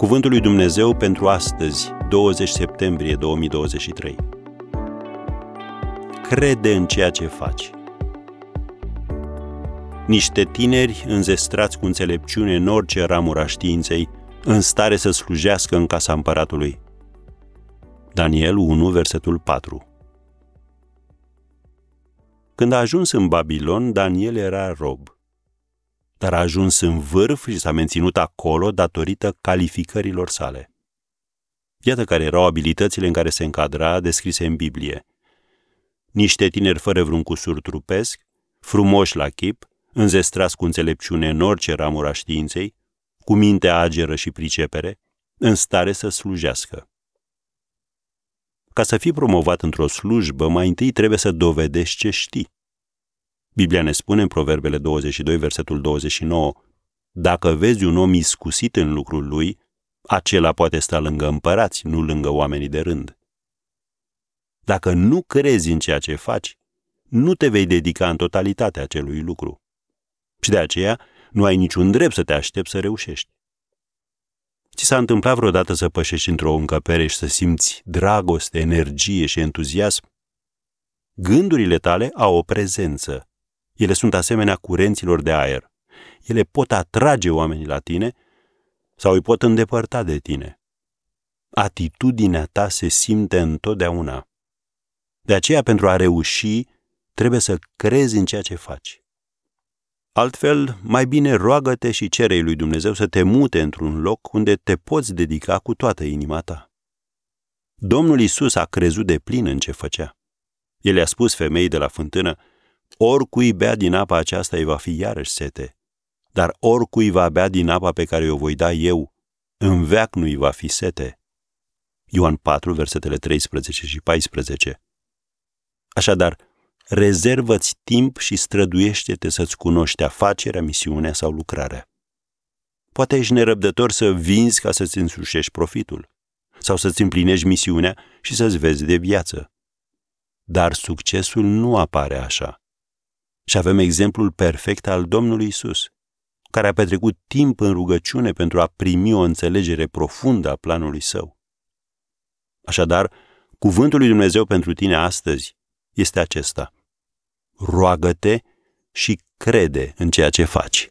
Cuvântul lui Dumnezeu pentru astăzi, 20 septembrie 2023. Crede în ceea ce faci. Niște tineri înzestrați cu înțelepciune în orice ramură a științei, în stare să slujească în casa împăratului. Daniel 1, versetul 4 Când a ajuns în Babilon, Daniel era rob dar a ajuns în vârf și s-a menținut acolo datorită calificărilor sale. Iată care erau abilitățile în care se încadra descrise în Biblie. Niște tineri fără vreun cusur trupesc, frumoși la chip, înzestrați cu înțelepciune în orice ramură științei, cu minte ageră și pricepere, în stare să slujească. Ca să fii promovat într-o slujbă, mai întâi trebuie să dovedești ce știi. Biblia ne spune în Proverbele 22, versetul 29, Dacă vezi un om iscusit în lucrul lui, acela poate sta lângă împărați, nu lângă oamenii de rând. Dacă nu crezi în ceea ce faci, nu te vei dedica în totalitate acelui lucru. Și de aceea nu ai niciun drept să te aștepți să reușești. Ți s-a întâmplat vreodată să pășești într-o încăpere și să simți dragoste, energie și entuziasm? Gândurile tale au o prezență, ele sunt asemenea curenților de aer. Ele pot atrage oamenii la tine sau îi pot îndepărta de tine. Atitudinea ta se simte întotdeauna. De aceea, pentru a reuși, trebuie să crezi în ceea ce faci. Altfel, mai bine roagă-te și cere lui Dumnezeu să te mute într-un loc unde te poți dedica cu toată inima ta. Domnul Isus a crezut de plin în ce făcea. El i-a spus femeii de la fântână, Oricui bea din apa aceasta îi va fi iarăși sete, dar oricui va bea din apa pe care o voi da eu, în veac nu îi va fi sete. Ioan 4, versetele 13 și 14. Așadar, rezervă-ți timp și străduiește-te să-ți cunoști afacerea, misiunea sau lucrarea. Poate ești nerăbdător să vinzi ca să-ți însușești profitul sau să-ți împlinești misiunea și să-ți vezi de viață. Dar succesul nu apare așa. Și avem exemplul perfect al Domnului Isus, care a petrecut timp în rugăciune pentru a primi o înțelegere profundă a planului său. Așadar, cuvântul lui Dumnezeu pentru tine astăzi este acesta. Roagă-te și crede în ceea ce faci.